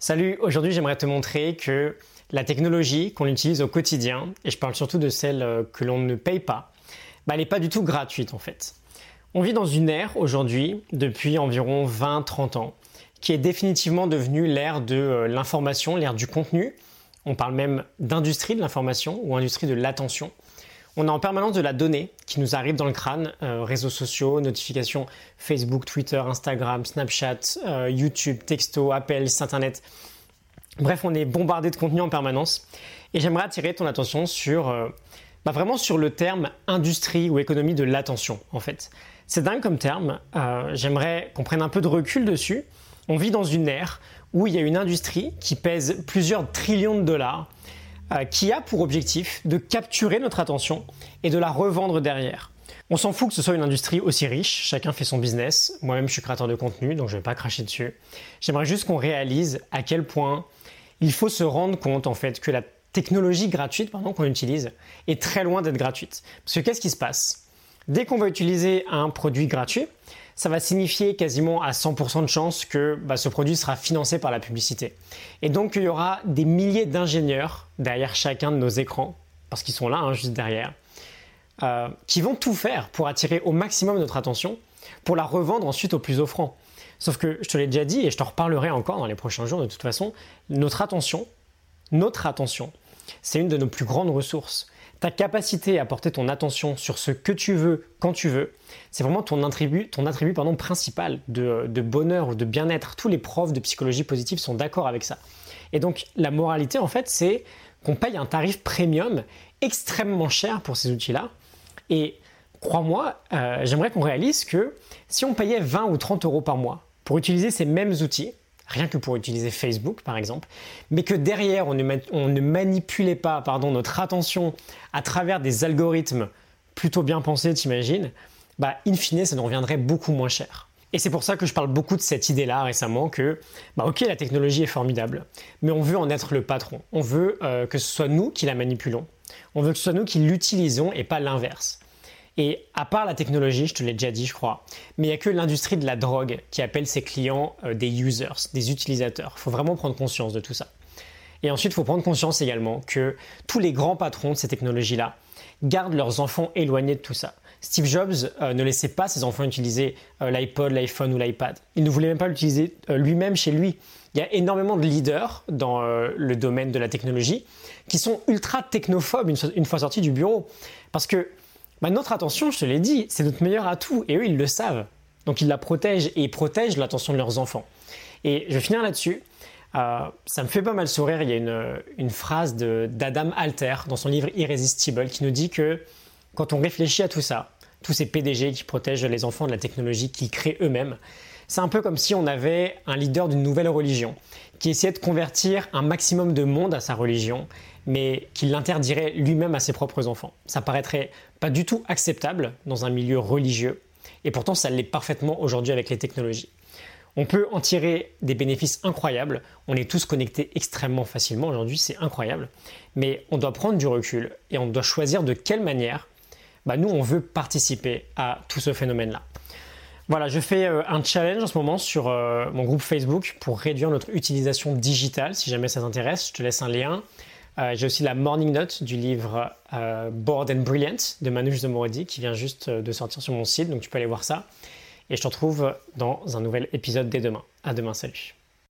Salut, aujourd'hui j'aimerais te montrer que la technologie qu'on utilise au quotidien, et je parle surtout de celle euh, que l'on ne paye pas, bah, elle n'est pas du tout gratuite en fait. On vit dans une ère aujourd'hui, depuis environ 20-30 ans, qui est définitivement devenue l'ère de euh, l'information, l'ère du contenu. On parle même d'industrie de l'information ou industrie de l'attention. On a en permanence de la donnée qui nous arrive dans le crâne, euh, réseaux sociaux, notifications Facebook, Twitter, Instagram, Snapchat, euh, YouTube, texto, appels, internet. Bref, on est bombardé de contenu en permanence. Et j'aimerais attirer ton attention sur, euh, bah vraiment sur le terme industrie ou économie de l'attention, en fait. C'est dingue comme terme. j'aimerais qu'on prenne un peu de recul dessus. On vit dans une ère où il y a une industrie qui pèse plusieurs trillions de dollars euh, qui a pour objectif de capturer notre attention et de la revendre derrière. On s'en fout que ce soit une industrie aussi riche, chacun fait son business. Moi-même, je suis créateur de contenu, donc je ne vais pas cracher dessus. J'aimerais juste qu'on réalise à quel point il faut se rendre compte en fait que la technologie gratuite qu'on utilise est très loin d'être gratuite. Parce que qu'est-ce qui se passe? Dès qu'on va utiliser un produit gratuit, ça va signifier quasiment à 100% de chance que bah, ce produit sera financé par la publicité. Et donc il y aura des milliers d'ingénieurs derrière chacun de nos écrans, parce qu'ils sont là hein, juste derrière, euh, qui vont tout faire pour attirer au maximum notre attention, pour la revendre ensuite au plus offrant. Sauf que je te l'ai déjà dit et je te reparlerai encore dans les prochains jours de toute façon, notre attention, notre attention, c'est une de nos plus grandes ressources ta capacité à porter ton attention sur ce que tu veux quand tu veux, c'est vraiment ton attribut, ton attribut pardon, principal de, bonheur ou de bien-être. Tous les profs de psychologie positive sont d'accord avec ça. Et donc la moralité en fait c'est qu'on paye un tarif premium extrêmement cher pour ces outils-là. Et crois-moi, euh, j'aimerais qu'on réalise que si on payait 20 ou 30 euros par mois pour utiliser ces mêmes outils, rien que pour utiliser Facebook par exemple, mais que derrière on ne, manipulait pas notre attention à travers des algorithmes plutôt bien pensés, t'imagines, bah in fine ça nous reviendrait beaucoup moins cher. Et c'est pour ça que je parle beaucoup de cette idée-là récemment que, bah ok, la technologie est formidable, mais on veut en être le patron. On veut euh, que ce soit nous qui la manipulons. On veut que ce soit nous qui l'utilisons et pas l'inverse. Et à part la technologie, je te l'ai déjà dit, je crois, mais il n'y a que l'industrie de la drogue qui appelle ses clients euh, des users, des utilisateurs. Il faut vraiment prendre conscience de tout ça. Et ensuite, il faut prendre conscience également que tous les grands patrons de ces technologies-là gardent leurs enfants éloignés de tout ça. Steve Jobs euh, ne laissait pas ses enfants utiliser euh, l'iPod, l'iPhone ou l'iPad. Il ne voulait même pas l'utiliser lui-même chez lui. Il y a énormément de leaders dans le domaine de la technologie qui sont ultra technophobes une, une fois sortis du bureau. Parce que bah, notre attention, je te l'ai dit, c'est notre meilleur atout et eux, ils le savent. Donc ils la protègent et ils protègent l'attention de leurs enfants. Et je vais finir là-dessus. Euh, ça me fait pas mal sourire. Il y a une, une phrase d'Adam Alter dans son livre Irrésistible qui nous dit que quand on réfléchit à tout ça, tous ces PDG qui protègent les enfants de la technologie qu'ils créent eux-mêmes, c'est un peu comme si on avait un leader d'une nouvelle religion qui essayait de convertir un maximum de monde à sa religion, mais qui l'interdirait lui-même à ses propres enfants. Ça paraîtrait pas du tout acceptable dans un milieu religieux, et pourtant ça l'est parfaitement aujourd'hui avec les technologies. On peut en tirer des bénéfices incroyables, on est tous connectés extrêmement facilement aujourd'hui, c'est incroyable, mais on doit prendre du recul et on doit choisir de quelle manière bah, nous on veut participer à tout ce phénomène-là. Voilà, je fais euh, un challenge en ce moment sur euh, mon groupe Facebook pour réduire notre utilisation digitale. Si jamais ça t'intéresse, je te laisse un lien. Euh, j'ai aussi la morning note du livre Bored and Brilliant de Manouche Zomorodi qui vient juste de sortir sur mon site, donc tu peux aller voir ça. Et je te retrouve dans un nouvel épisode dès demain. À demain, salut.